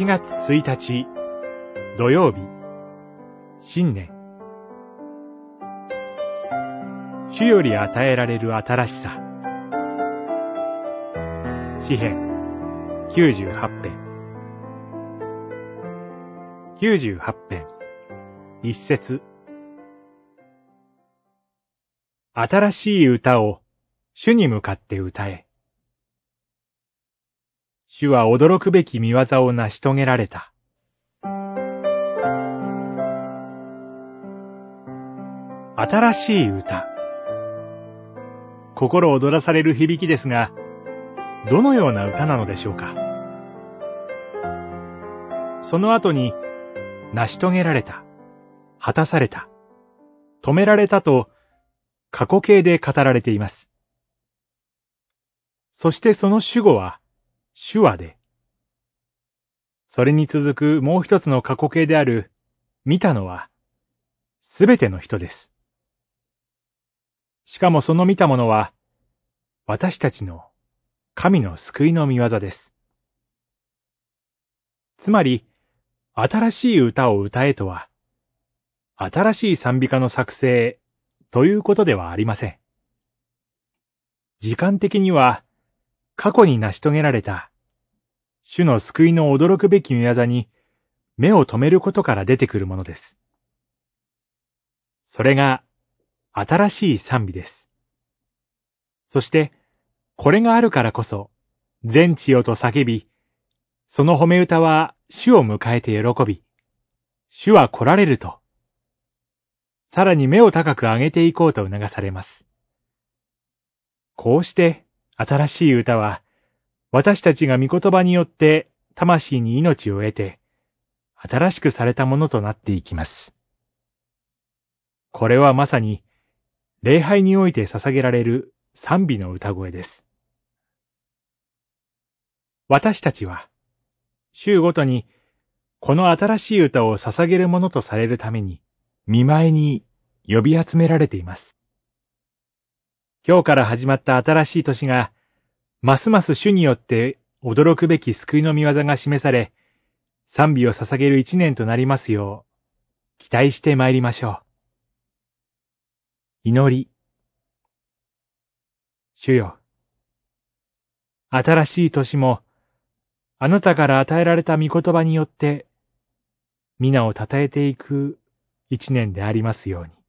1月1日土曜日新年。主より与えられる新しさ。詩編98編。98編一節。新しい歌を主に向かって歌え。主は驚くべき見業を成し遂げられた。新しい歌。心躍らされる響きですが、どのような歌なのでしょうか。その後に、成し遂げられた、果たされた、止められたと、過去形で語られています。そしてその主語は、手話で、それに続くもう一つの過去形である、見たのは、すべての人です。しかもその見たものは、私たちの神の救いの見業です。つまり、新しい歌を歌えとは、新しい賛美歌の作成ということではありません。時間的には、過去に成し遂げられた、主の救いの驚くべき見業に目を留めることから出てくるものです。それが、新しい賛美です。そして、これがあるからこそ、全地よと叫び、その褒め歌は主を迎えて喜び、主は来られると、さらに目を高く上げていこうと促されます。こうして、新しい歌は、私たちが御言葉によって魂に命を得て、新しくされたものとなっていきます。これはまさに、礼拝において捧げられる賛美の歌声です。私たちは、週ごとに、この新しい歌を捧げるものとされるために、見舞いに呼び集められています。今日から始まった新しい年が、ますます主によって驚くべき救いの見業が示され、賛美を捧げる一年となりますよう、期待して参りましょう。祈り。主よ。新しい年も、あなたから与えられた御言葉によって、皆を称えていく一年でありますように。